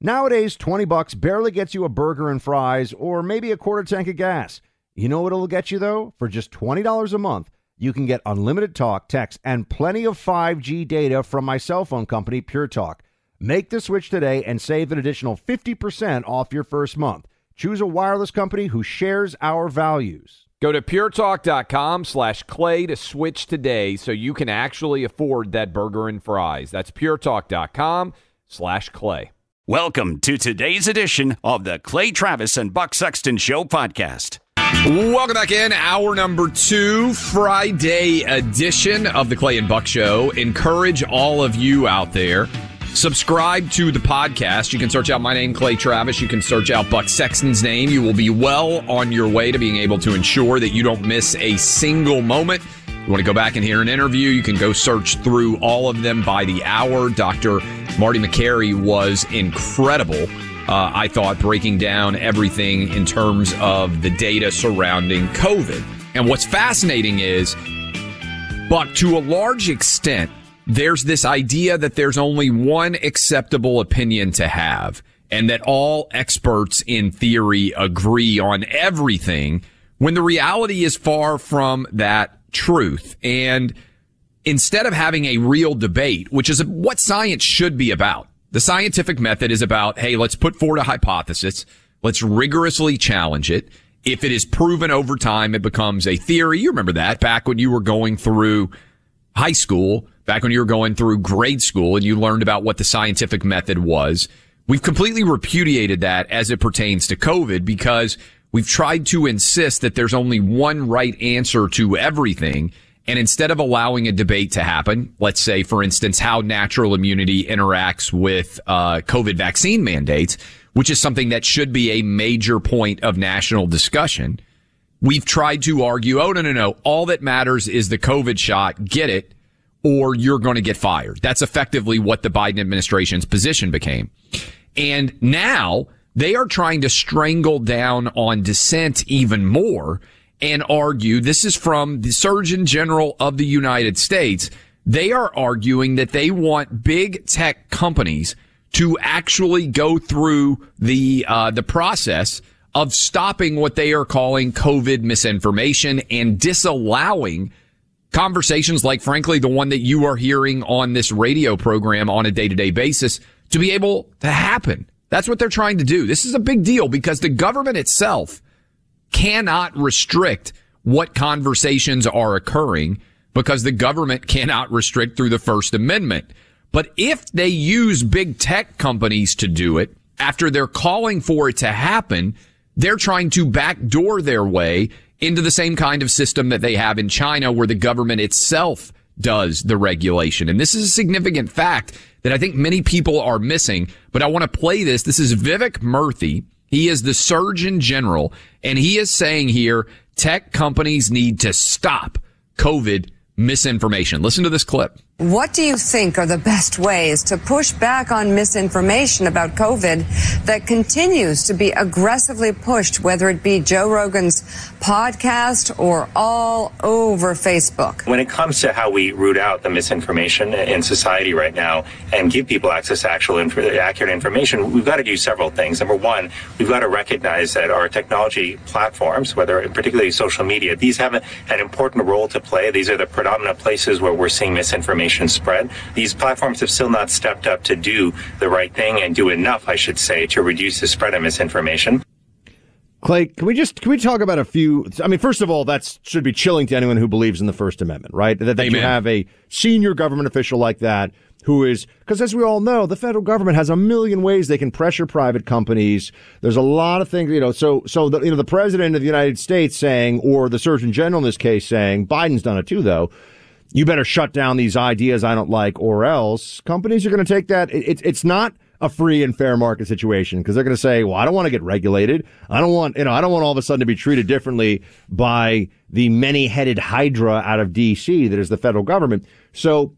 Nowadays, 20 bucks barely gets you a burger and fries or maybe a quarter tank of gas. You know what it'll get you though? For just $20 a month, you can get unlimited talk, text, and plenty of 5G data from my cell phone company, Pure Talk. Make the switch today and save an additional 50% off your first month. Choose a wireless company who shares our values. Go to puretalk.com slash clay to switch today so you can actually afford that burger and fries. That's puretalk.com slash clay. Welcome to today's edition of the Clay Travis and Buck Sexton Show podcast. Welcome back in. Hour number two, Friday edition of the Clay and Buck Show. Encourage all of you out there Subscribe to the podcast. You can search out my name, Clay Travis. You can search out Buck Sexton's name. You will be well on your way to being able to ensure that you don't miss a single moment. You want to go back and hear an interview, you can go search through all of them by the hour. Dr. Marty Makary was incredible. Uh, I thought breaking down everything in terms of the data surrounding COVID. And what's fascinating is, but to a large extent, there's this idea that there's only one acceptable opinion to have and that all experts in theory agree on everything when the reality is far from that truth. And instead of having a real debate, which is what science should be about, the scientific method is about, hey, let's put forward a hypothesis. Let's rigorously challenge it. If it is proven over time, it becomes a theory. You remember that back when you were going through high school back when you were going through grade school and you learned about what the scientific method was. We've completely repudiated that as it pertains to COVID because we've tried to insist that there's only one right answer to everything. And instead of allowing a debate to happen, let's say, for instance, how natural immunity interacts with uh, COVID vaccine mandates, which is something that should be a major point of national discussion, we've tried to argue, oh, no, no, no. All that matters is the COVID shot. Get it or you're going to get fired. That's effectively what the Biden administration's position became. And now they are trying to strangle down on dissent even more and argue this is from the Surgeon General of the United States. They are arguing that they want big tech companies to actually go through the uh, the process of stopping what they are calling COVID misinformation and disallowing conversations like, frankly, the one that you are hearing on this radio program on a day to day basis to be able to happen. That's what they're trying to do. This is a big deal because the government itself cannot restrict what conversations are occurring because the government cannot restrict through the First Amendment. But if they use big tech companies to do it after they're calling for it to happen, they're trying to backdoor their way into the same kind of system that they have in China where the government itself does the regulation. And this is a significant fact that I think many people are missing, but I want to play this. This is Vivek Murthy. He is the Surgeon General and he is saying here tech companies need to stop COVID misinformation. Listen to this clip. What do you think are the best ways to push back on misinformation about COVID that continues to be aggressively pushed, whether it be Joe Rogan's podcast or all over Facebook? When it comes to how we root out the misinformation in society right now and give people access to actual inf- accurate information, we've got to do several things. Number one, we've got to recognize that our technology platforms, whether particularly social media, these have a, an important role to play. These are the predominant places where we're seeing misinformation spread. These platforms have still not stepped up to do the right thing and do enough, I should say, to reduce the spread of misinformation. Clay, can we just can we talk about a few? I mean, first of all, that should be chilling to anyone who believes in the First Amendment, right? That, that you have a senior government official like that who is because, as we all know, the federal government has a million ways they can pressure private companies. There's a lot of things, you know. So, so the, you know, the president of the United States saying, or the Surgeon General in this case saying, Biden's done it too, though you better shut down these ideas I don't like, or else companies are going to take that. It, it, it's not a free and fair market situation because they're going to say, well, I don't want to get regulated. I don't want, you know, I don't want all of a sudden to be treated differently by the many headed hydra out of DC that is the federal government. So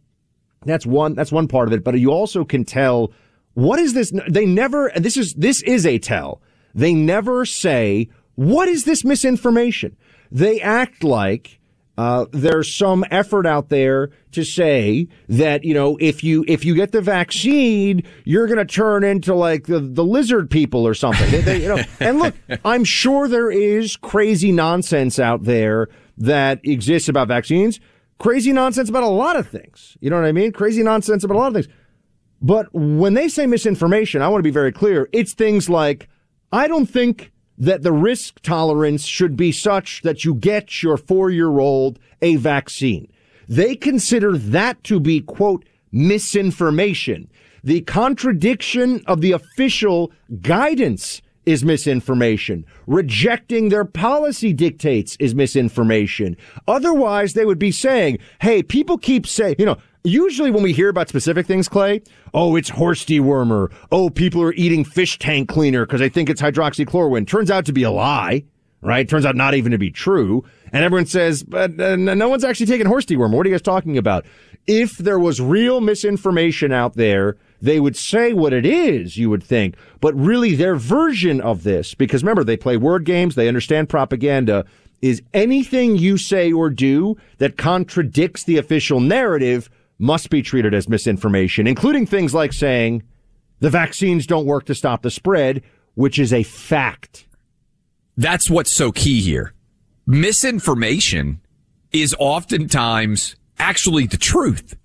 that's one, that's one part of it. But you also can tell what is this? They never, and this is, this is a tell. They never say, what is this misinformation? They act like uh, there's some effort out there to say that you know if you if you get the vaccine, you're going to turn into like the, the lizard people or something. They, they, you know, and look, I'm sure there is crazy nonsense out there that exists about vaccines. Crazy nonsense about a lot of things. You know what I mean? Crazy nonsense about a lot of things. But when they say misinformation, I want to be very clear. It's things like, I don't think that the risk tolerance should be such that you get your four year old a vaccine. They consider that to be, quote, misinformation. The contradiction of the official guidance is misinformation. Rejecting their policy dictates is misinformation. Otherwise, they would be saying, hey, people keep saying, you know, usually when we hear about specific things, Clay, oh, it's horse dewormer. Oh, people are eating fish tank cleaner because they think it's hydroxychloroquine. Turns out to be a lie, right? Turns out not even to be true. And everyone says, but uh, no one's actually taking horse dewormer. What are you guys talking about? If there was real misinformation out there, they would say what it is, you would think, but really their version of this, because remember, they play word games, they understand propaganda, is anything you say or do that contradicts the official narrative must be treated as misinformation, including things like saying the vaccines don't work to stop the spread, which is a fact. That's what's so key here. Misinformation is oftentimes actually the truth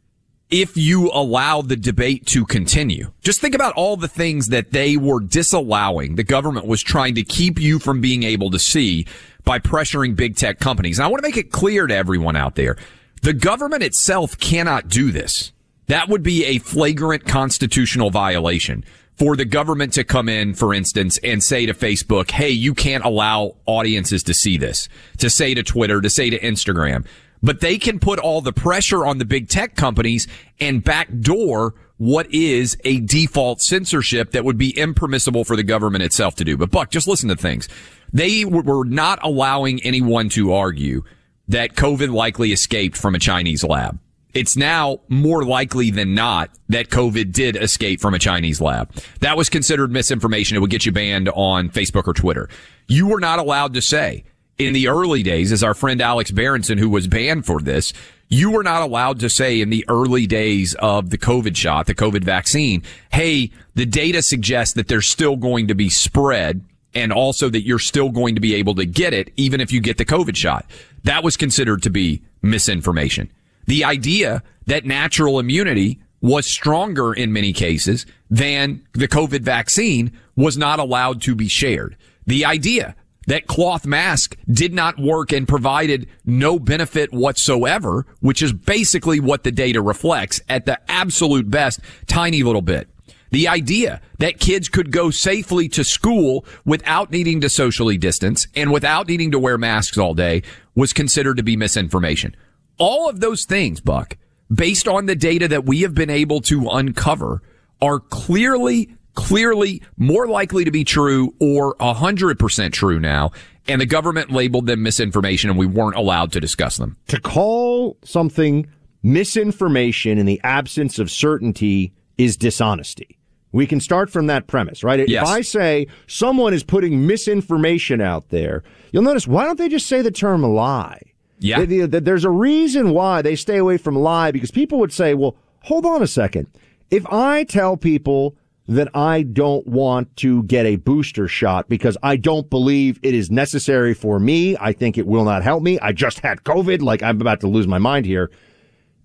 if you allow the debate to continue. Just think about all the things that they were disallowing. The government was trying to keep you from being able to see by pressuring big tech companies. And I want to make it clear to everyone out there. The government itself cannot do this. That would be a flagrant constitutional violation for the government to come in, for instance, and say to Facebook, Hey, you can't allow audiences to see this, to say to Twitter, to say to Instagram, but they can put all the pressure on the big tech companies and backdoor what is a default censorship that would be impermissible for the government itself to do. But Buck, just listen to things. They were not allowing anyone to argue that COVID likely escaped from a Chinese lab. It's now more likely than not that COVID did escape from a Chinese lab. That was considered misinformation. It would get you banned on Facebook or Twitter. You were not allowed to say in the early days, as our friend Alex Berenson, who was banned for this, you were not allowed to say in the early days of the COVID shot, the COVID vaccine, hey, the data suggests that there's still going to be spread and also that you're still going to be able to get it even if you get the COVID shot. That was considered to be misinformation. The idea that natural immunity was stronger in many cases than the COVID vaccine was not allowed to be shared. The idea that cloth mask did not work and provided no benefit whatsoever, which is basically what the data reflects at the absolute best, tiny little bit. The idea that kids could go safely to school without needing to socially distance and without needing to wear masks all day was considered to be misinformation. All of those things, Buck, based on the data that we have been able to uncover are clearly, clearly more likely to be true or 100% true now. And the government labeled them misinformation and we weren't allowed to discuss them. To call something misinformation in the absence of certainty is dishonesty. We can start from that premise, right? Yes. If I say someone is putting misinformation out there, you'll notice why don't they just say the term lie? Yeah. They- they- There's a reason why they stay away from lie because people would say, well, hold on a second. If I tell people that I don't want to get a booster shot because I don't believe it is necessary for me, I think it will not help me. I just had COVID, like I'm about to lose my mind here.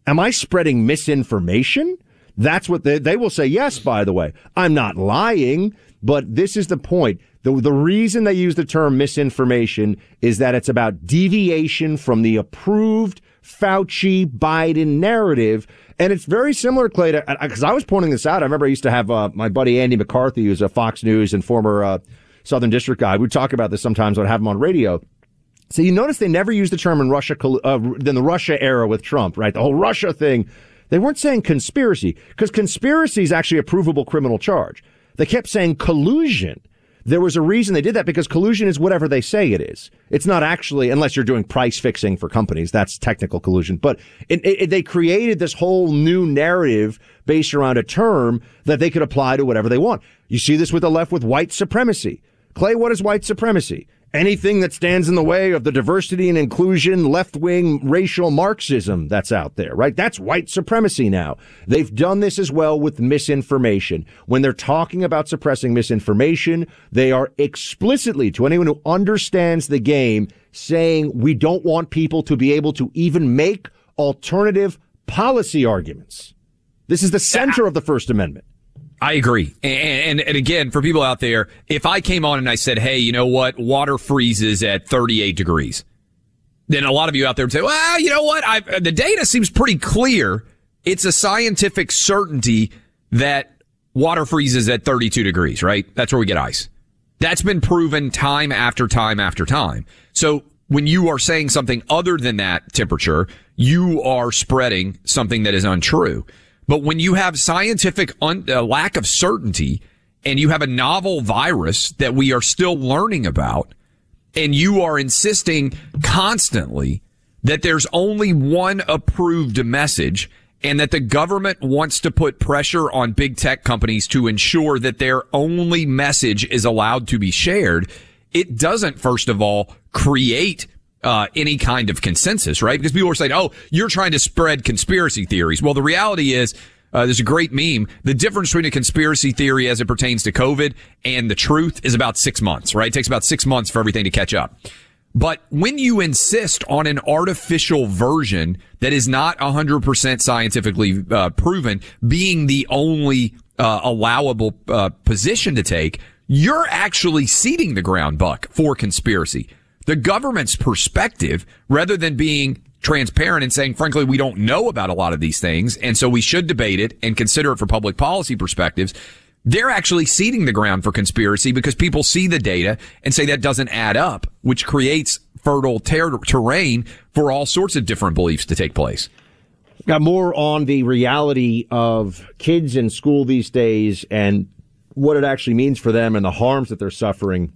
Am I spreading misinformation? That's what they, they will say. Yes, by the way, I'm not lying, but this is the point. The, the reason they use the term misinformation is that it's about deviation from the approved Fauci Biden narrative. And it's very similar, Clay, because I was pointing this out. I remember I used to have uh, my buddy Andy McCarthy, who's a Fox News and former uh, Southern District guy. We'd talk about this sometimes when I have him on radio. So you notice they never use the term in Russia, uh, the Russia era with Trump, right? The whole Russia thing. They weren't saying conspiracy because conspiracy is actually a provable criminal charge. They kept saying collusion. There was a reason they did that because collusion is whatever they say it is. It's not actually, unless you're doing price fixing for companies, that's technical collusion. But it, it, they created this whole new narrative based around a term that they could apply to whatever they want. You see this with the left with white supremacy. Clay, what is white supremacy? Anything that stands in the way of the diversity and inclusion, left wing racial Marxism that's out there, right? That's white supremacy now. They've done this as well with misinformation. When they're talking about suppressing misinformation, they are explicitly, to anyone who understands the game, saying we don't want people to be able to even make alternative policy arguments. This is the center of the First Amendment. I agree. And, and, and again, for people out there, if I came on and I said, Hey, you know what? Water freezes at 38 degrees. Then a lot of you out there would say, well, you know what? i the data seems pretty clear. It's a scientific certainty that water freezes at 32 degrees, right? That's where we get ice. That's been proven time after time after time. So when you are saying something other than that temperature, you are spreading something that is untrue. But when you have scientific un- uh, lack of certainty and you have a novel virus that we are still learning about and you are insisting constantly that there's only one approved message and that the government wants to put pressure on big tech companies to ensure that their only message is allowed to be shared, it doesn't, first of all, create uh, any kind of consensus, right? Because people are saying, "Oh, you're trying to spread conspiracy theories." Well, the reality is, uh, there's a great meme. The difference between a conspiracy theory as it pertains to COVID and the truth is about six months, right? It takes about six months for everything to catch up. But when you insist on an artificial version that is not 100% scientifically uh, proven being the only uh, allowable uh, position to take, you're actually seeding the ground, Buck, for conspiracy. The government's perspective, rather than being transparent and saying, frankly, we don't know about a lot of these things, and so we should debate it and consider it for public policy perspectives they're actually seeding the ground for conspiracy because people see the data and say that doesn't add up, which creates fertile ter- terrain for all sorts of different beliefs to take place. Got more on the reality of kids in school these days and what it actually means for them and the harms that they're suffering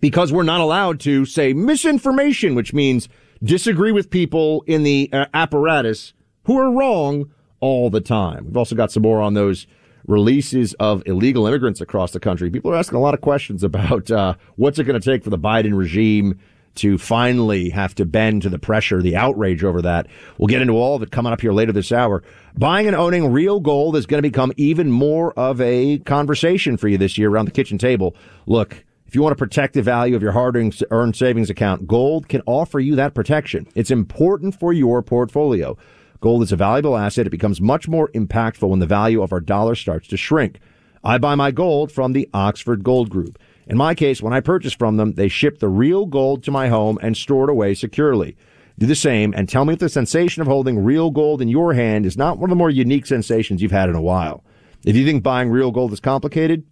because we're not allowed to say misinformation, which means disagree with people in the uh, apparatus who are wrong all the time. We've also got some more on those releases of illegal immigrants across the country. People are asking a lot of questions about uh, what's it going to take for the Biden regime to finally have to bend to the pressure, the outrage over that. We'll get into all of it coming up here later this hour. Buying and owning real gold is going to become even more of a conversation for you this year around the kitchen table. Look, if you want to protect the value of your hard earned savings account, gold can offer you that protection. It's important for your portfolio. Gold is a valuable asset. It becomes much more impactful when the value of our dollar starts to shrink. I buy my gold from the Oxford Gold Group. In my case, when I purchase from them, they ship the real gold to my home and store it away securely. Do the same and tell me if the sensation of holding real gold in your hand is not one of the more unique sensations you've had in a while. If you think buying real gold is complicated,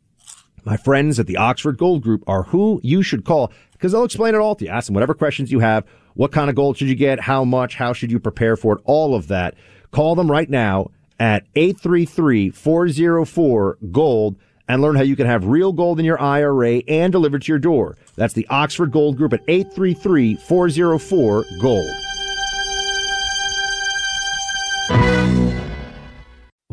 my friends at the Oxford Gold Group are who you should call because they'll explain it all to you. Ask them whatever questions you have. What kind of gold should you get? How much? How should you prepare for it? All of that. Call them right now at 833-404-GOLD and learn how you can have real gold in your IRA and delivered to your door. That's the Oxford Gold Group at 833-404-GOLD.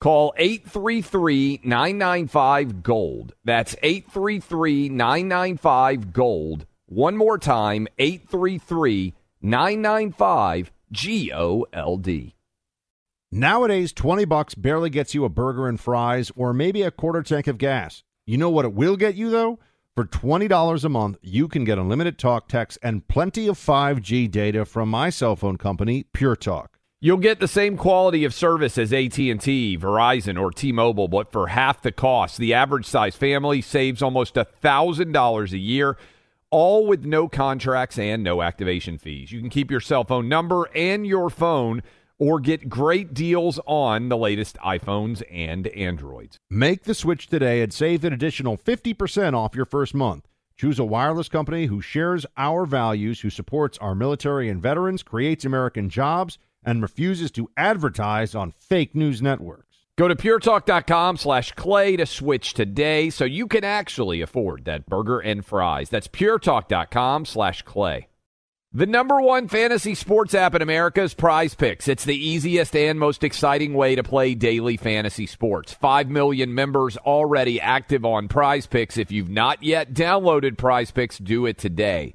Call 833 995 Gold. That's 833 995 Gold. One more time 833 995 G O L D. Nowadays, 20 bucks barely gets you a burger and fries or maybe a quarter tank of gas. You know what it will get you, though? For $20 a month, you can get unlimited talk, text, and plenty of 5G data from my cell phone company, Pure Talk. You'll get the same quality of service as AT&T, Verizon, or T-Mobile, but for half the cost. The average size family saves almost $1,000 a year, all with no contracts and no activation fees. You can keep your cell phone number and your phone or get great deals on the latest iPhones and Androids. Make the switch today and save an additional 50% off your first month. Choose a wireless company who shares our values, who supports our military and veterans, creates American jobs, and refuses to advertise on fake news networks. Go to puretalk.com slash clay to switch today so you can actually afford that burger and fries. That's puretalk.com slash clay. The number one fantasy sports app in America is Prize Picks. It's the easiest and most exciting way to play daily fantasy sports. Five million members already active on Prize Picks. If you've not yet downloaded Prize Picks, do it today.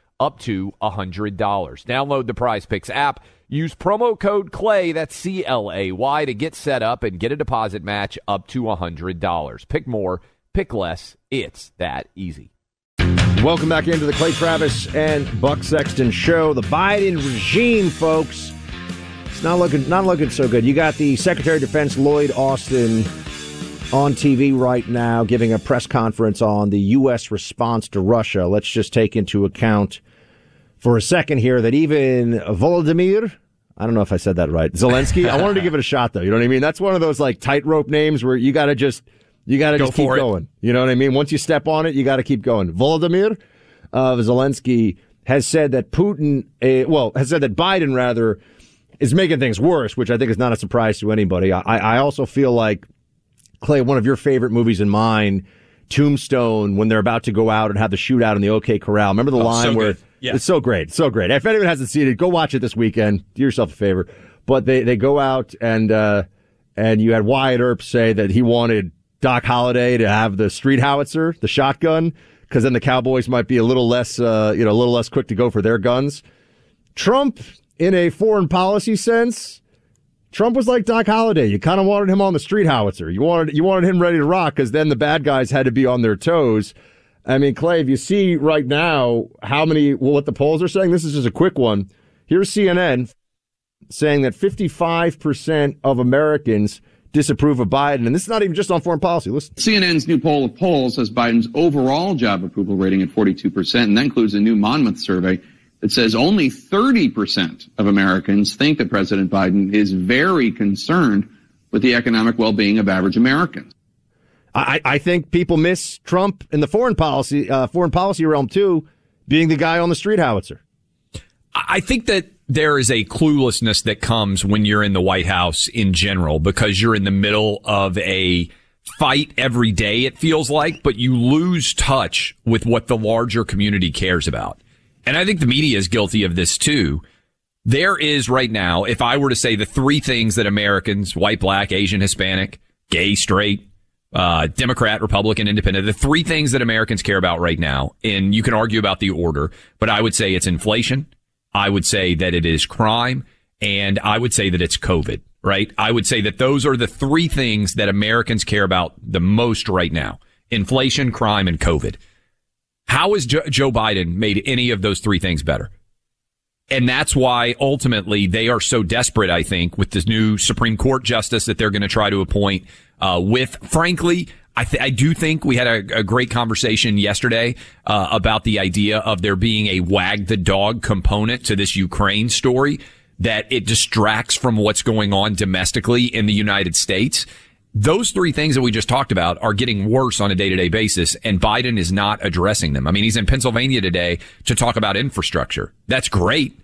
up to $100. Download the Prize Picks app Use promo code CLAY, that's C L A Y, to get set up and get a deposit match up to $100. Pick more, pick less. It's that easy. Welcome back into the Clay Travis and Buck Sexton show. The Biden regime, folks, it's not looking not looking so good. You got the Secretary of Defense Lloyd Austin on TV right now giving a press conference on the U.S. response to Russia. Let's just take into account for a second here that even Volodymyr I don't know if I said that right. Zelensky. I wanted to give it a shot though. You know what I mean? That's one of those like tightrope names where you got to just you got to just keep going. You know what I mean? Once you step on it, you got to keep going. Volodymyr uh, Zelensky has said that Putin, uh, well, has said that Biden rather is making things worse, which I think is not a surprise to anybody. I, I also feel like Clay, one of your favorite movies and mine, Tombstone, when they're about to go out and have the shootout in the OK Corral. Remember the oh, line so where. Good yeah. It's so great. So great. If anyone hasn't seen it, go watch it this weekend. Do yourself a favor. But they, they go out and, uh, and you had Wyatt Earp say that he wanted Doc Holliday to have the street howitzer, the shotgun, because then the Cowboys might be a little less, uh, you know, a little less quick to go for their guns. Trump, in a foreign policy sense, Trump was like Doc Holliday. You kind of wanted him on the street howitzer. You wanted you wanted him ready to rock because then the bad guys had to be on their toes. I mean, Clay, if you see right now how many, well, what the polls are saying, this is just a quick one. Here's CNN saying that 55% of Americans disapprove of Biden. And this is not even just on foreign policy. Listen. CNN's new poll of polls has Biden's overall job approval rating at 42%, and that includes a new Monmouth survey that says only 30% of Americans think that President Biden is very concerned with the economic well-being of average Americans. I, I think people miss Trump in the foreign policy uh, foreign policy realm too, being the guy on the street howitzer. I think that there is a cluelessness that comes when you're in the White House in general because you're in the middle of a fight every day, it feels like, but you lose touch with what the larger community cares about. And I think the media is guilty of this too. There is right now, if I were to say the three things that Americans, white, black, Asian, Hispanic, gay, straight, uh, Democrat, Republican, Independent, the three things that Americans care about right now, and you can argue about the order, but I would say it's inflation. I would say that it is crime and I would say that it's COVID, right? I would say that those are the three things that Americans care about the most right now. Inflation, crime, and COVID. How has Joe Biden made any of those three things better? And that's why ultimately they are so desperate, I think, with this new Supreme Court justice that they're going to try to appoint, uh, with frankly, I, th- I do think we had a, a great conversation yesterday uh, about the idea of there being a wag the dog component to this Ukraine story that it distracts from what's going on domestically in the United States. Those three things that we just talked about are getting worse on a day to day basis, and Biden is not addressing them. I mean, he's in Pennsylvania today to talk about infrastructure. That's great.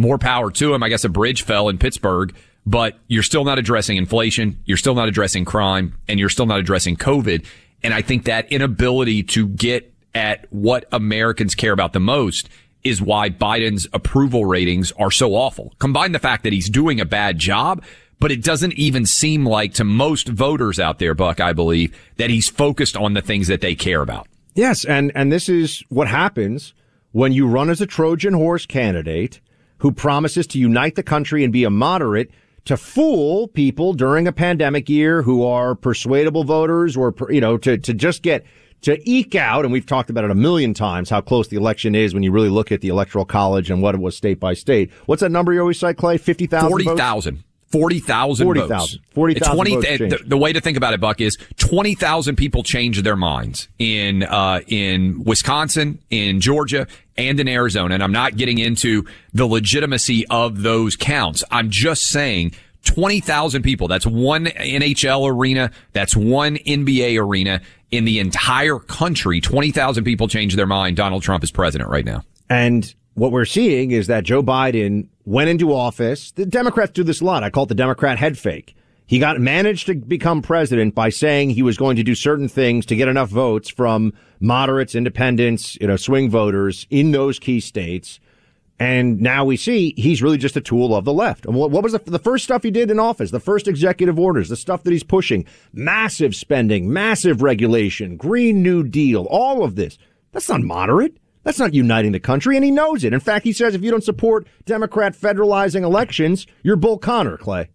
More power to him. I guess a bridge fell in Pittsburgh, but you're still not addressing inflation. You're still not addressing crime and you're still not addressing COVID. And I think that inability to get at what Americans care about the most is why Biden's approval ratings are so awful. Combine the fact that he's doing a bad job, but it doesn't even seem like to most voters out there, Buck, I believe, that he's focused on the things that they care about. Yes, and and this is what happens when you run as a Trojan horse candidate who promises to unite the country and be a moderate to fool people during a pandemic year who are persuadable voters or you know to to just get to eke out, and we've talked about it a million times, how close the election is when you really look at the electoral college and what it was state by state. What's that number you always cite, Clay? 50,000 40,000. 40,000 40, votes. 40,000 20, votes the, the, way to think about it, Buck, is 20,000 people changed their minds in, uh, in Wisconsin, in Georgia, and in Arizona. And I'm not getting into the legitimacy of those counts. I'm just saying 20,000 people. That's one NHL arena. That's one NBA arena in the entire country. 20,000 people changed their mind. Donald Trump is president right now. And what we're seeing is that Joe Biden went into office. The Democrats do this a lot. I call it the Democrat head fake. He got managed to become president by saying he was going to do certain things to get enough votes from moderates, independents, you know, swing voters in those key states. And now we see he's really just a tool of the left. And what, was the, the, first stuff he did in office? The first executive orders, the stuff that he's pushing, massive spending, massive regulation, Green New Deal, all of this. That's not moderate. That's not uniting the country, and he knows it. In fact, he says if you don't support Democrat federalizing elections, you're Bull Connor, Clay.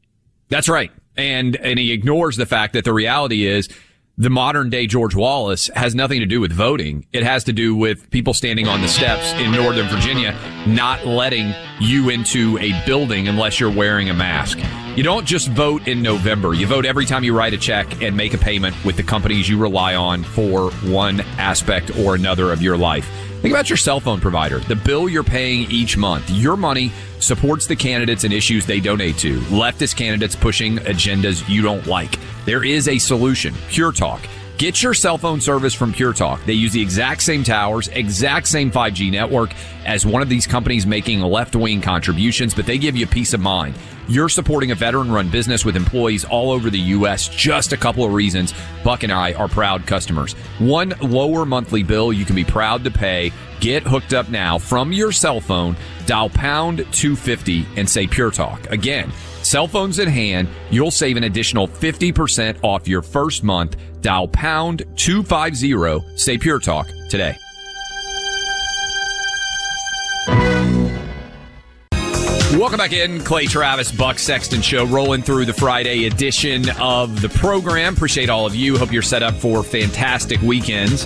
That's right. And and he ignores the fact that the reality is the modern day George Wallace has nothing to do with voting. It has to do with people standing on the steps in Northern Virginia not letting you into a building unless you're wearing a mask. You don't just vote in November. You vote every time you write a check and make a payment with the companies you rely on for one aspect or another of your life. Think about your cell phone provider, the bill you're paying each month. Your money supports the candidates and issues they donate to. Leftist candidates pushing agendas you don't like. There is a solution. Pure Talk. Get your cell phone service from Pure Talk. They use the exact same towers, exact same 5G network as one of these companies making left wing contributions, but they give you peace of mind. You're supporting a veteran run business with employees all over the U.S. Just a couple of reasons Buck and I are proud customers. One lower monthly bill you can be proud to pay. Get hooked up now from your cell phone. Dial pound 250 and say Pure Talk. Again, cell phones in hand, you'll save an additional 50% off your first month. Dial pound 250, say Pure Talk today. Welcome back in. Clay Travis, Buck Sexton Show, rolling through the Friday edition of the program. Appreciate all of you. Hope you're set up for fantastic weekends.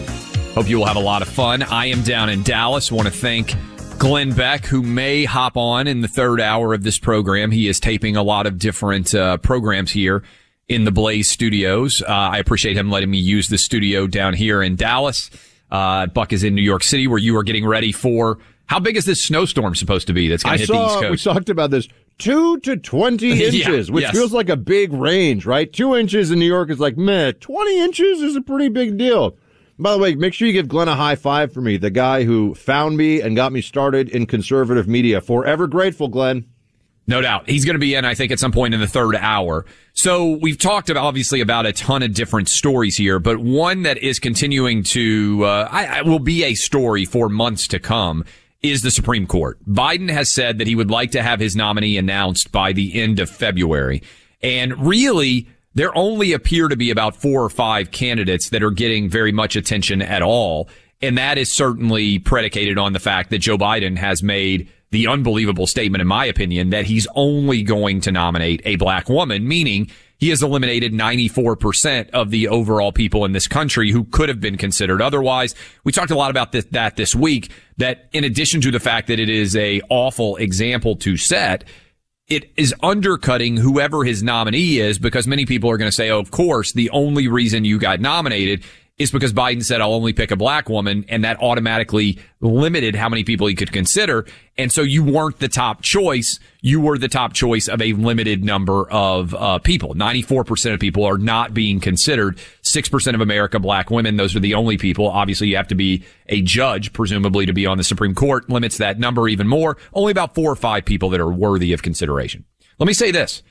Hope you will have a lot of fun. I am down in Dallas. Want to thank Glenn Beck, who may hop on in the third hour of this program. He is taping a lot of different uh, programs here in the Blaze studios. Uh, I appreciate him letting me use the studio down here in Dallas. Uh, Buck is in New York City, where you are getting ready for how big is this snowstorm supposed to be that's going to hit saw, the East Coast? We talked about this. two to 20 Yeah, inches, which yes. feels like a big range, right? Two inches in New York is like, meh. 20 inches is a pretty big deal. By the way, make sure you give Glenn a high five for me, the guy who found me and got me started in conservative media. Forever grateful, Glenn. No doubt. He's going to be in, I think, at some point in the third hour. So we've talked about, obviously about a ton of different stories here, but one that is continuing to, uh, I, I will be a story for months to come is the Supreme Court. Biden has said that he would like to have his nominee announced by the end of February. And really, there only appear to be about four or five candidates that are getting very much attention at all. And that is certainly predicated on the fact that Joe Biden has made the unbelievable statement, in my opinion, that he's only going to nominate a black woman, meaning he has eliminated 94% of the overall people in this country who could have been considered otherwise. We talked a lot about this, that this week, that in addition to the fact that it is a awful example to set, it is undercutting whoever his nominee is because many people are going to say, oh, of course, the only reason you got nominated is because Biden said, I'll only pick a black woman. And that automatically limited how many people he could consider. And so you weren't the top choice. You were the top choice of a limited number of uh, people. 94% of people are not being considered. 6% of America, black women. Those are the only people. Obviously, you have to be a judge, presumably to be on the Supreme Court limits that number even more. Only about four or five people that are worthy of consideration. Let me say this.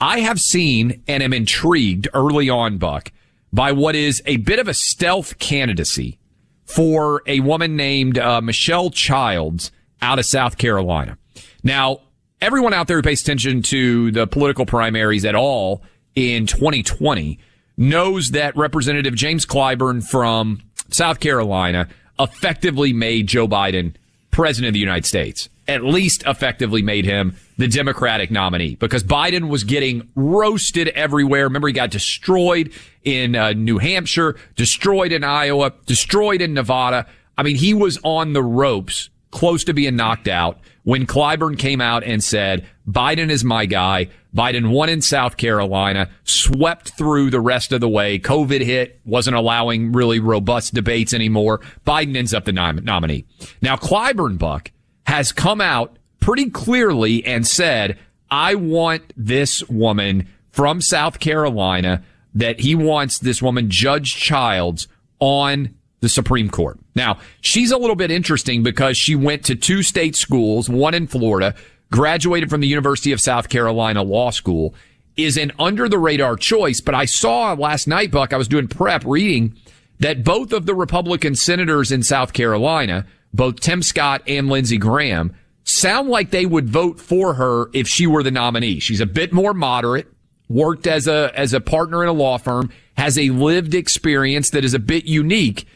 I have seen and am intrigued early on, Buck, by what is a bit of a stealth candidacy for a woman named uh, Michelle Childs out of South Carolina. Now, everyone out there who pays attention to the political primaries at all in 2020 knows that Representative James Clyburn from South Carolina effectively made Joe Biden president of the United States. At least effectively made him the Democratic nominee because Biden was getting roasted everywhere. Remember, he got destroyed in uh, New Hampshire, destroyed in Iowa, destroyed in Nevada. I mean, he was on the ropes, close to being knocked out when Clyburn came out and said, Biden is my guy. Biden won in South Carolina, swept through the rest of the way. COVID hit, wasn't allowing really robust debates anymore. Biden ends up the nom- nominee. Now, Clyburn Buck has come out pretty clearly and said, I want this woman from South Carolina that he wants this woman, Judge Childs, on the Supreme Court. Now, she's a little bit interesting because she went to two state schools, one in Florida, graduated from the University of South Carolina Law School, is an under the radar choice. But I saw last night, Buck, I was doing prep reading that both of the Republican senators in South Carolina, both Tim Scott and Lindsey Graham, sound like they would vote for her if she were the nominee. She's a bit more moderate, worked as a as a partner in a law firm, has a lived experience that is a bit unique.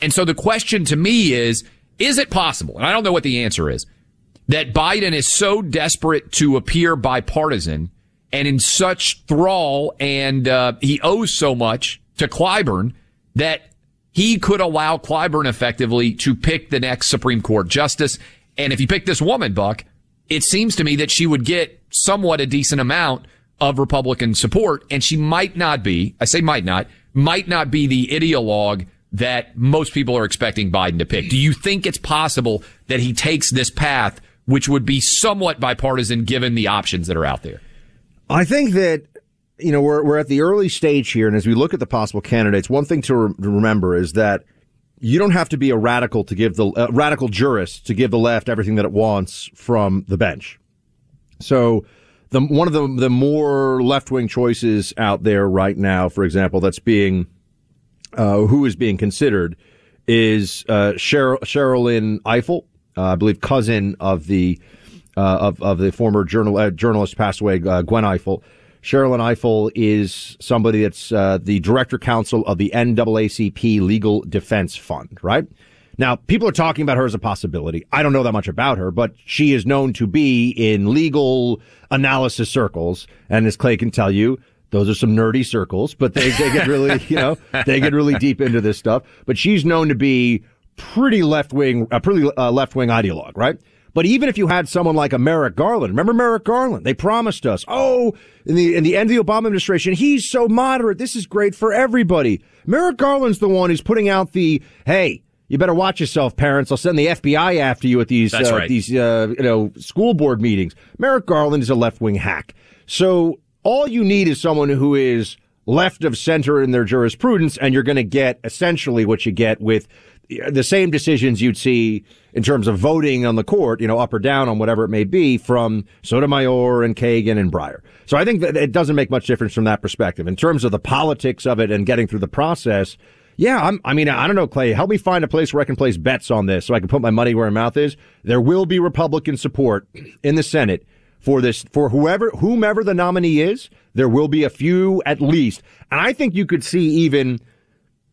And so the question to me is, is it possible? And I don't know what the answer is. That Biden is so desperate to appear bipartisan and in such thrall and uh, he owes so much to Clyburn that he could allow Clyburn effectively to pick the next Supreme Court justice. And if he picked this woman, Buck, it seems to me that she would get somewhat a decent amount of Republican support. And she might not be, I say might not, might not be the ideologue that most people are expecting Biden to pick. Do you think it's possible that he takes this path, which would be somewhat bipartisan given the options that are out there? I think that you know we're we're at the early stage here, and as we look at the possible candidates, one thing to, re- remember is that you don't have to be a radical to give the uh, radical jurist to give the left everything that it wants from the bench. So, the one of the the more left wing choices out there right now, for example, that's being uh, who is being considered is uh, Cheryl, Sherrilyn Ifill, uh, I believe cousin of the uh, of of the former journal, uh, journalist passed away, Gwen Ifill. Sherrilyn Ifill is somebody that's uh, the director counsel of the NAACP Legal Defense Fund, right? Now, people are talking about her as a possibility. I don't know that much about her, but she is known to be in legal analysis circles. And as Clay can tell you, those are some nerdy circles, but they, they get really, you know, they get really deep into this stuff. But she's known to be pretty left wing, a pretty uh, left wing ideologue, right? But even if you had someone like a Merrick Garland, remember Merrick Garland? They promised us, oh, in the in the end of the Obama administration, he's so moderate. This is great for everybody. Merrick Garland's the one who's putting out the, hey, you better watch yourself, parents. I'll send the FBI after you at these uh, right. these uh, you know school board meetings. Merrick Garland is a left wing hack. So all you need is someone who is left of center in their jurisprudence, and you're going to get essentially what you get with Uh, the same decisions you'd see in terms of voting on the court, you know, up or down on whatever it may be from Sotomayor and Kagan and Breyer. So I think that it doesn't make much difference from that perspective. In terms of the politics of it and getting through the process, yeah, I'm, I mean, I don't know, Clay. Help me find a place where I can place bets on this so I can put my money where my mouth is. There will be Republican support in the Senate for this, for whoever, whomever the nominee is. There will be a few at least. And I think you could see even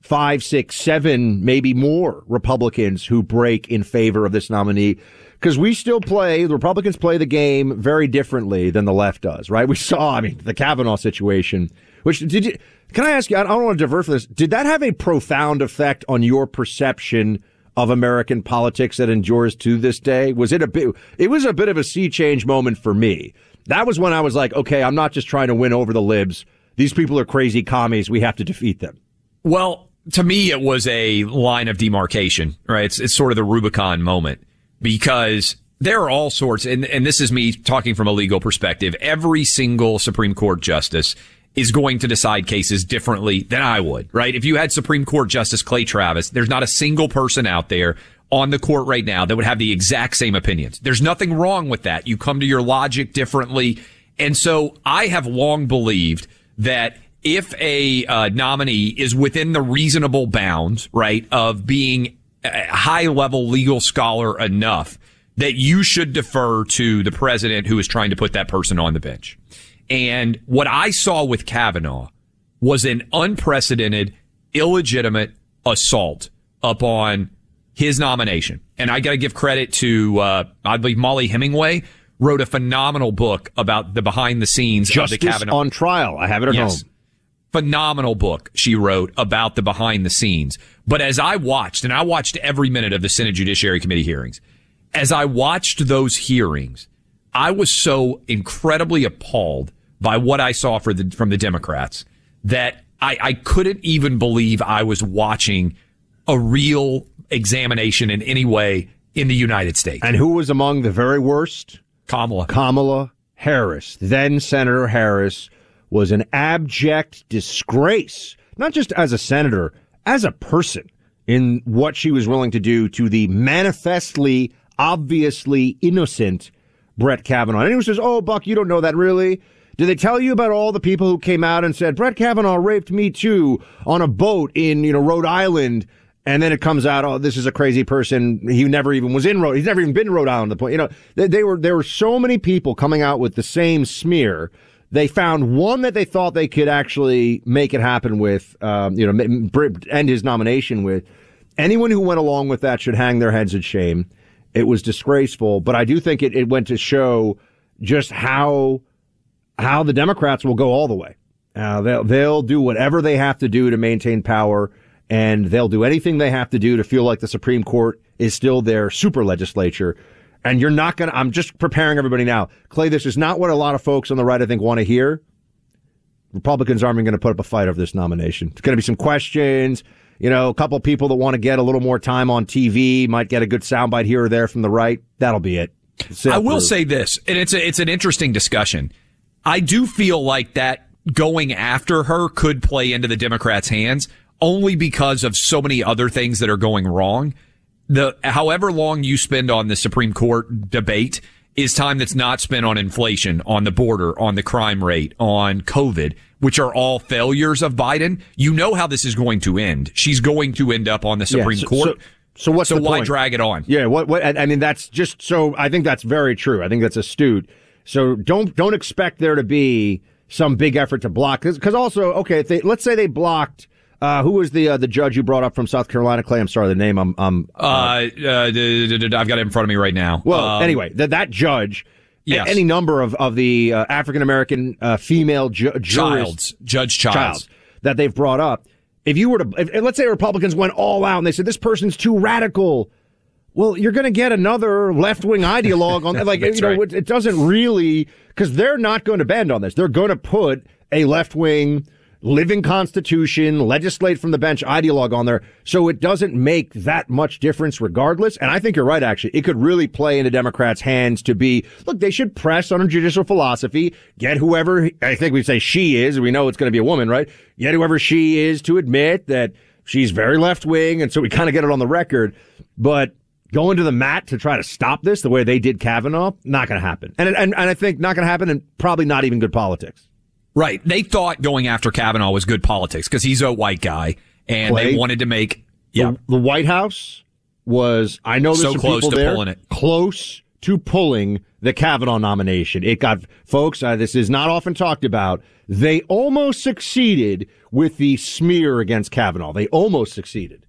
five, six, seven, maybe more Republicans who break in favor of this nominee. Because we still play, the Republicans play the game very differently than the left does, right? We saw, I mean, the Kavanaugh situation, which did you, can I ask you, I don't want to divert from this. Did that have a profound effect on your perception of American politics that endures to this day? Was it a bit, it was a bit of a sea change moment for me. That was when I was like, okay, I'm not just trying to win over the libs. These people are crazy commies. We have to defeat them. Well, to me, it was a line of demarcation, right? It's, it's sort of the Rubicon moment because there are all sorts, and, and this is me talking from a legal perspective. Every single Supreme Court justice is going to decide cases differently than I would, right? If you had Supreme Court Justice Clay Travis, there's not a single person out there on the court right now that would have the exact same opinions. There's nothing wrong with that. You come to your logic differently. And so I have long believed that if a uh, nominee is within the reasonable bounds, right, of being a high level legal scholar enough that you should defer to the president who is trying to put that person on the bench. And what I saw with Kavanaugh was an unprecedented, illegitimate assault upon his nomination. And I got to give credit to, uh, I believe Mollie Hemingway wrote a phenomenal book about the behind the scenes Justice of the Kavanaugh. on trial. I have it at Yes. home. Phenomenal book she wrote about the behind the scenes. But as I watched, and I watched every minute of the Senate Judiciary Committee hearings, as I watched those hearings, I was so incredibly appalled by what I saw for the, from the Democrats that I, I couldn't even believe I was watching a real examination in any way in the United States. And who was among the very worst? Kamala. Kamala Harris. Then Senator Harris was an abject disgrace, not just as a senator, as a person in what she was willing to do to the manifestly, obviously innocent Brett Kavanaugh. And anyone says, oh, Buck, you don't know that really. Did they tell you about all the people who came out and said, Brett Kavanaugh raped me too on a boat in, you know, Rhode Island? And then it comes out, oh, this is a crazy person. He never even was in Rhode. He's never even been to Rhode Island. The point, you know, they, they were there were so many people coming out with the same smear. They found one that they thought they could actually make it happen with, um, you know, end his nomination with. Anyone who went along with that should hang their heads in shame. It was disgraceful, but I do think it, it went to show just how how the Democrats will go all the way. Uh, they'll they'll do whatever they have to do to maintain power, and they'll do anything they have to do to feel like the Supreme Court is still their super legislature. And you're not going to, I'm just preparing everybody now. Clay, this is not what a lot of folks on the right, I think, want to hear. Republicans aren't even going to put up a fight over this nomination. It's going to be some questions. You know, a couple people that want to get a little more time on TV might get a good soundbite here or there from the right. That'll be it. I will say this, and it's a, it's an interesting discussion. I do feel like that going after her could play into the Democrats' hands only because of so many other things that are going wrong. The however long you spend on the Supreme Court debate is time that's not spent on inflation, on the border, on the crime rate, on COVID, which are all failures of Biden. You know how this is going to end. She's going to end up on the Yeah, Supreme so- Court. So, so what's so the why point? drag it on? Yeah, what what I I mean that's just so I think that's very true. I think that's astute. So don't don't expect there to be some big effort to block this because also okay, if they let's say they blocked uh, who was the uh, the judge you brought up from South Carolina, Clay? I'm sorry, the name. I'm um. Uh, uh, d- d- d- I've got it in front of me right now. Well, Um, anyway, that that judge, a- Yes. any number of of the uh, African American uh, female ju- Childs, Judge Childs. that they've brought up. If you were to, if, let's say Republicans went all out and they said this person's too radical, well, you're going to get another left wing ideologue on like you know right. it, it doesn't really because they're not going to bend on this. They're going to put a left wing living constitution, legislate from the bench ideologue on there. So it doesn't make that much difference regardless. And I think you're right, actually. It could really play into Democrats' hands to be, look, they should press on a judicial philosophy, get whoever, I think we say she is, we know it's going to be a woman, right? Get whoever she is to admit that she's very left wing. And so we kind of get it on the record. But going to the mat to try to stop this the way they did Kavanaugh, not going to happen. And, and, and I think not going to happen and probably not even good politics. Right. They thought going after Kavanaugh was good politics because he's a white guy and Clay, they wanted to make, yeah. The, the White House was, I know there's So some close people to there, pulling it. close to pulling the Kavanaugh nomination. It got, folks, uh, this is not often talked about. They almost succeeded with the smear against Kavanaugh. They almost succeeded.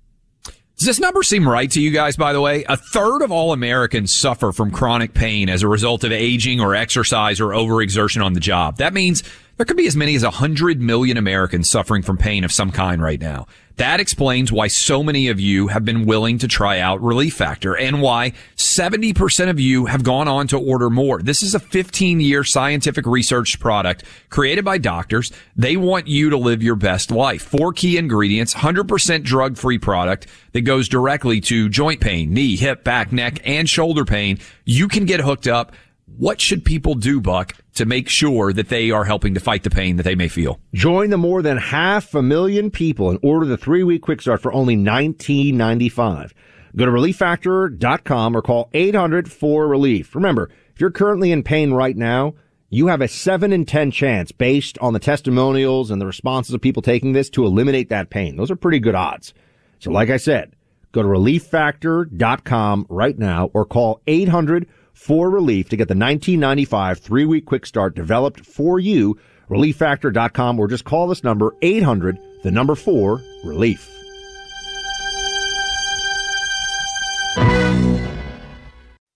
Does this number seem right to you guys, by the way? A third of all Americans suffer from chronic pain as a result of aging or exercise or overexertion on the job. That means there could be as many as 100 million Americans suffering from pain of some kind right now. That explains why so many of you have been willing to try out Relief Factor and why 70% of you have gone on to order more. This is a 15 year scientific research product created by doctors. They want you to live your best life. Four key ingredients, 100% drug free product that goes directly to joint pain, knee, hip, back, neck, and shoulder pain. You can get hooked up. What should people do, Buck, to make sure that they are helping to fight the pain that they may feel? Join the more than half a million people and order the three week quick start for only $19.95. Go to relieffactor.com or call 800 4 relief. Remember, if you're currently in pain right now, you have a 7 in 10 chance based on the testimonials and the responses of people taking this to eliminate that pain. Those are pretty good odds. So like I said, go to relieffactor.com right now or call 800 4 relief to get the 1995 three week quick start developed for you. Relieffactor.com or just call this number 800 the number 4 relief.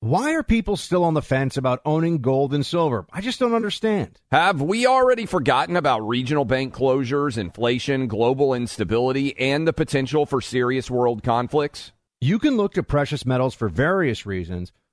Why are people still on the fence about owning gold and silver? I just don't understand. Have we already forgotten about regional bank closures, inflation, global instability, and the potential for serious world conflicts? You can look to precious metals for various reasons.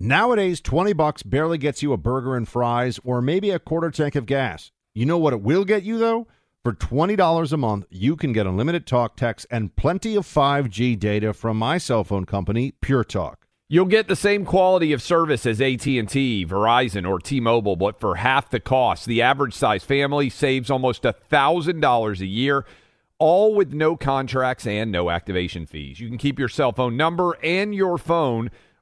Nowadays, 20 bucks barely gets you a burger and fries or maybe a quarter tank of gas. You know what it will get you, though? For $20 a month, you can get unlimited talk, text, and plenty of 5G data from my cell phone company, Pure Talk. You'll get the same quality of service as AT&T, Verizon, or T-Mobile, but for half the cost. The average size family saves almost $1,000 a year, all with no contracts and no activation fees. You can keep your cell phone number and your phone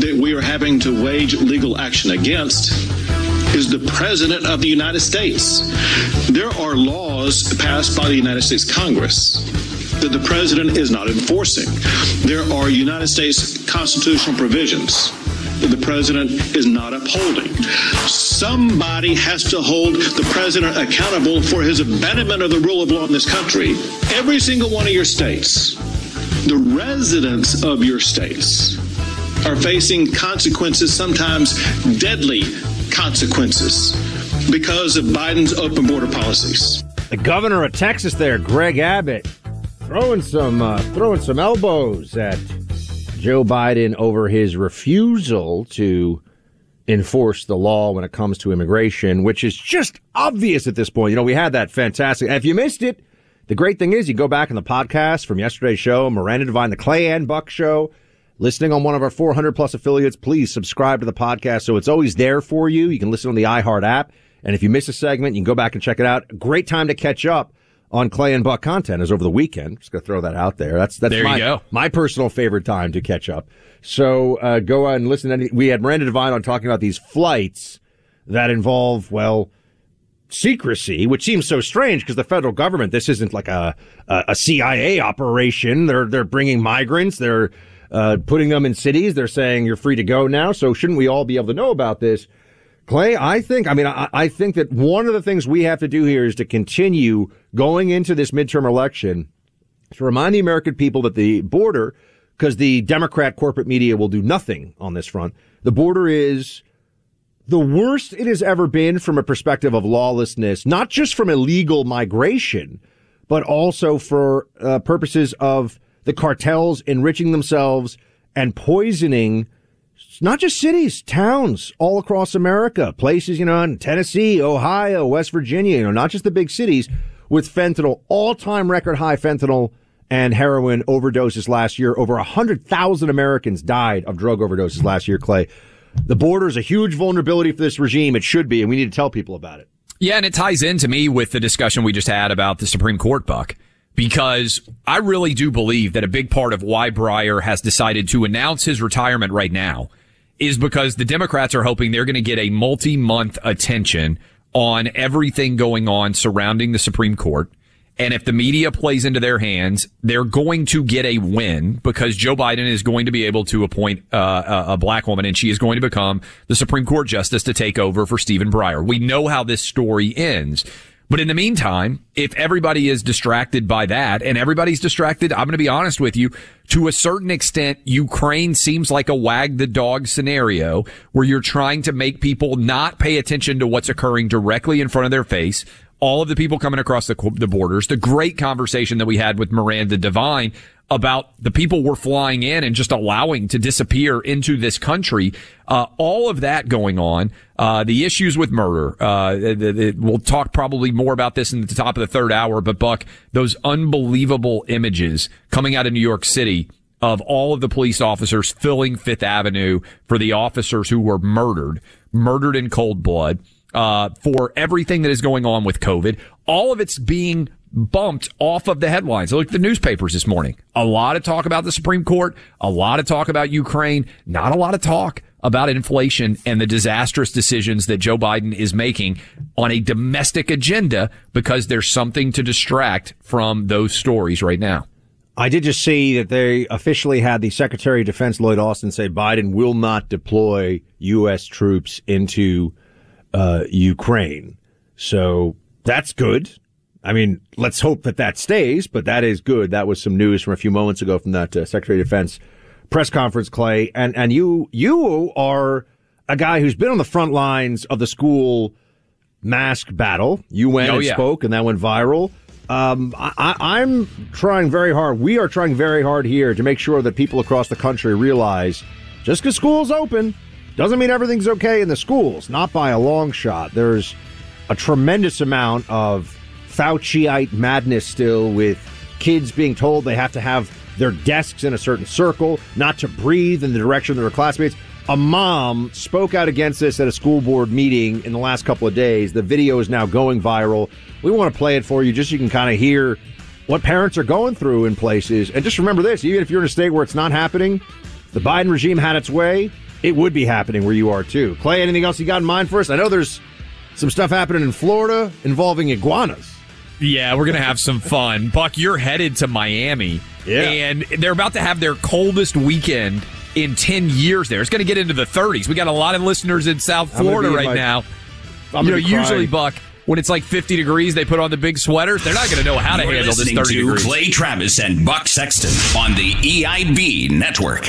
that we are having to wage legal action against is the President of the United States. There are laws passed by the United States Congress that the President is not enforcing. There are United States constitutional provisions that the President is not upholding. Somebody has to hold the President accountable for his abandonment of the rule of law in this country. Every single one of your states, the residents of your states, are facing consequences, sometimes deadly consequences, because of Biden's open border policies. The governor of Texas, there, Greg Abbott, throwing some uh, throwing some elbows at Joe Biden over his refusal to enforce the law when it comes to immigration, which is just obvious at this point. You know, we had that fantastic. If you missed it, the great thing is you go back in the podcast from yesterday's show, Miranda Devine, the Clay and Buck show listening on one of our 400 plus affiliates, please subscribe to the podcast so it's always there for you. You can listen on the iHeart app. And if you miss a segment, you can go back and check it out. Great time to catch up on Clay and Buck content is over the weekend. Just gonna throw that out there. That's that's There my, my personal favorite time to catch up. So uh, go and listen. To any, we had Miranda Devine on talking about these flights that involve well secrecy, which seems so strange because the federal government. This isn't like a a, a CIA operation. They're they're bringing migrants. They're uh, putting them in cities. They're saying you're free to go now. So shouldn't we all be able to know about this? Clay, I think, I mean, I, I think that one of the things we have to do here is to continue going into this midterm election to remind the American people that the border, because the Democrat corporate media will do nothing on this front, the border is the worst it has ever been from a perspective of lawlessness, not just from illegal migration, but also for uh, purposes of the cartels enriching themselves and poisoning not just cities, towns all across America, places, you know, in Tennessee, Ohio, West Virginia, you know, not just the big cities with fentanyl, all time record high fentanyl and heroin overdoses last year. Over 100,000 Americans died of drug overdoses last year, Clay. The border is a huge vulnerability for this regime. It should be, and we need to tell people about it. Yeah, and it ties into me with the discussion we just had about the Supreme Court, Buck, because I really do believe that a big part of why Breyer has decided to announce his retirement right now is because the Democrats are hoping they're going to get a multi-month attention on everything going on surrounding the Supreme Court. And if the media plays into their hands, they're going to get a win because Joe Biden is going to be able to appoint uh, a, a black woman and she is going to become the Supreme Court justice to take over for Stephen Breyer. We know how this story ends. But in the meantime, if everybody is distracted by that and everybody's distracted, I'm going to be honest with you, to a certain extent, Ukraine seems like a wag the dog scenario where you're trying to make people not pay attention to what's occurring directly in front of their face. All of the people coming across the, the borders, the great conversation that we had with Miranda Devine about the people we're flying in and just allowing to disappear into this country. Uh, all of that going on. Uh, the issues with murder. Uh, the, the, we'll talk probably more about this in the top of the third hour, but Buck, those unbelievable images coming out of New York City of all of the police officers filling Fifth Avenue for the officers who were murdered, murdered in cold blood, uh, for everything that is going on with COVID. All of it's being bumped off of the headlines. Look at the newspapers this morning. A lot of talk about the Supreme Court, a lot of talk about Ukraine, not a lot of talk about inflation and the disastrous decisions that Joe Biden is making on a domestic agenda because there's something to distract from those stories right now. I did just see that they officially had the Secretary of Defense Lloyd Austin say Biden will not deploy U.S. troops into uh, Ukraine. So that's good. I mean, let's hope that that stays, but that is good. That was some news from a few moments ago from that uh, Secretary of Defense press conference, Clay. And and you you are a guy who's been on the front lines of the school mask battle. You went Oh, and yeah. spoke, and that went viral. Um, I, I- I'm trying very hard. We are trying very hard here to make sure that people across the country realize just because school's open doesn't mean everything's okay in the schools. Not by a long shot. There's a tremendous amount of Fauciite madness still with kids being told they have to have their desks in a certain circle, not to breathe in the direction of their classmates. A mom spoke out against this at a school board meeting in the last couple of days. The video is now going viral. We want to play it for you just so you can kind of hear what parents are going through in places. And just remember this even if you're in a state where it's not happening, the Biden regime had its way, it would be happening where you are too. Clay, anything else you got in mind for us? I know there's some stuff happening in Florida involving iguanas. Yeah, we're gonna have some fun. Buck, you're headed to Miami, Yeah. and they're about to have their coldest weekend in ten years. There, it's gonna get into the 30s. We got a lot of listeners in South Florida in right my- now. I'm you know, usually crying. Buck, when it's like 50 degrees, they put on the big sweaters. They're not gonna know how to You're handle this listening 30 to degrees. Clay Travis and Buck Sexton on the EIB network.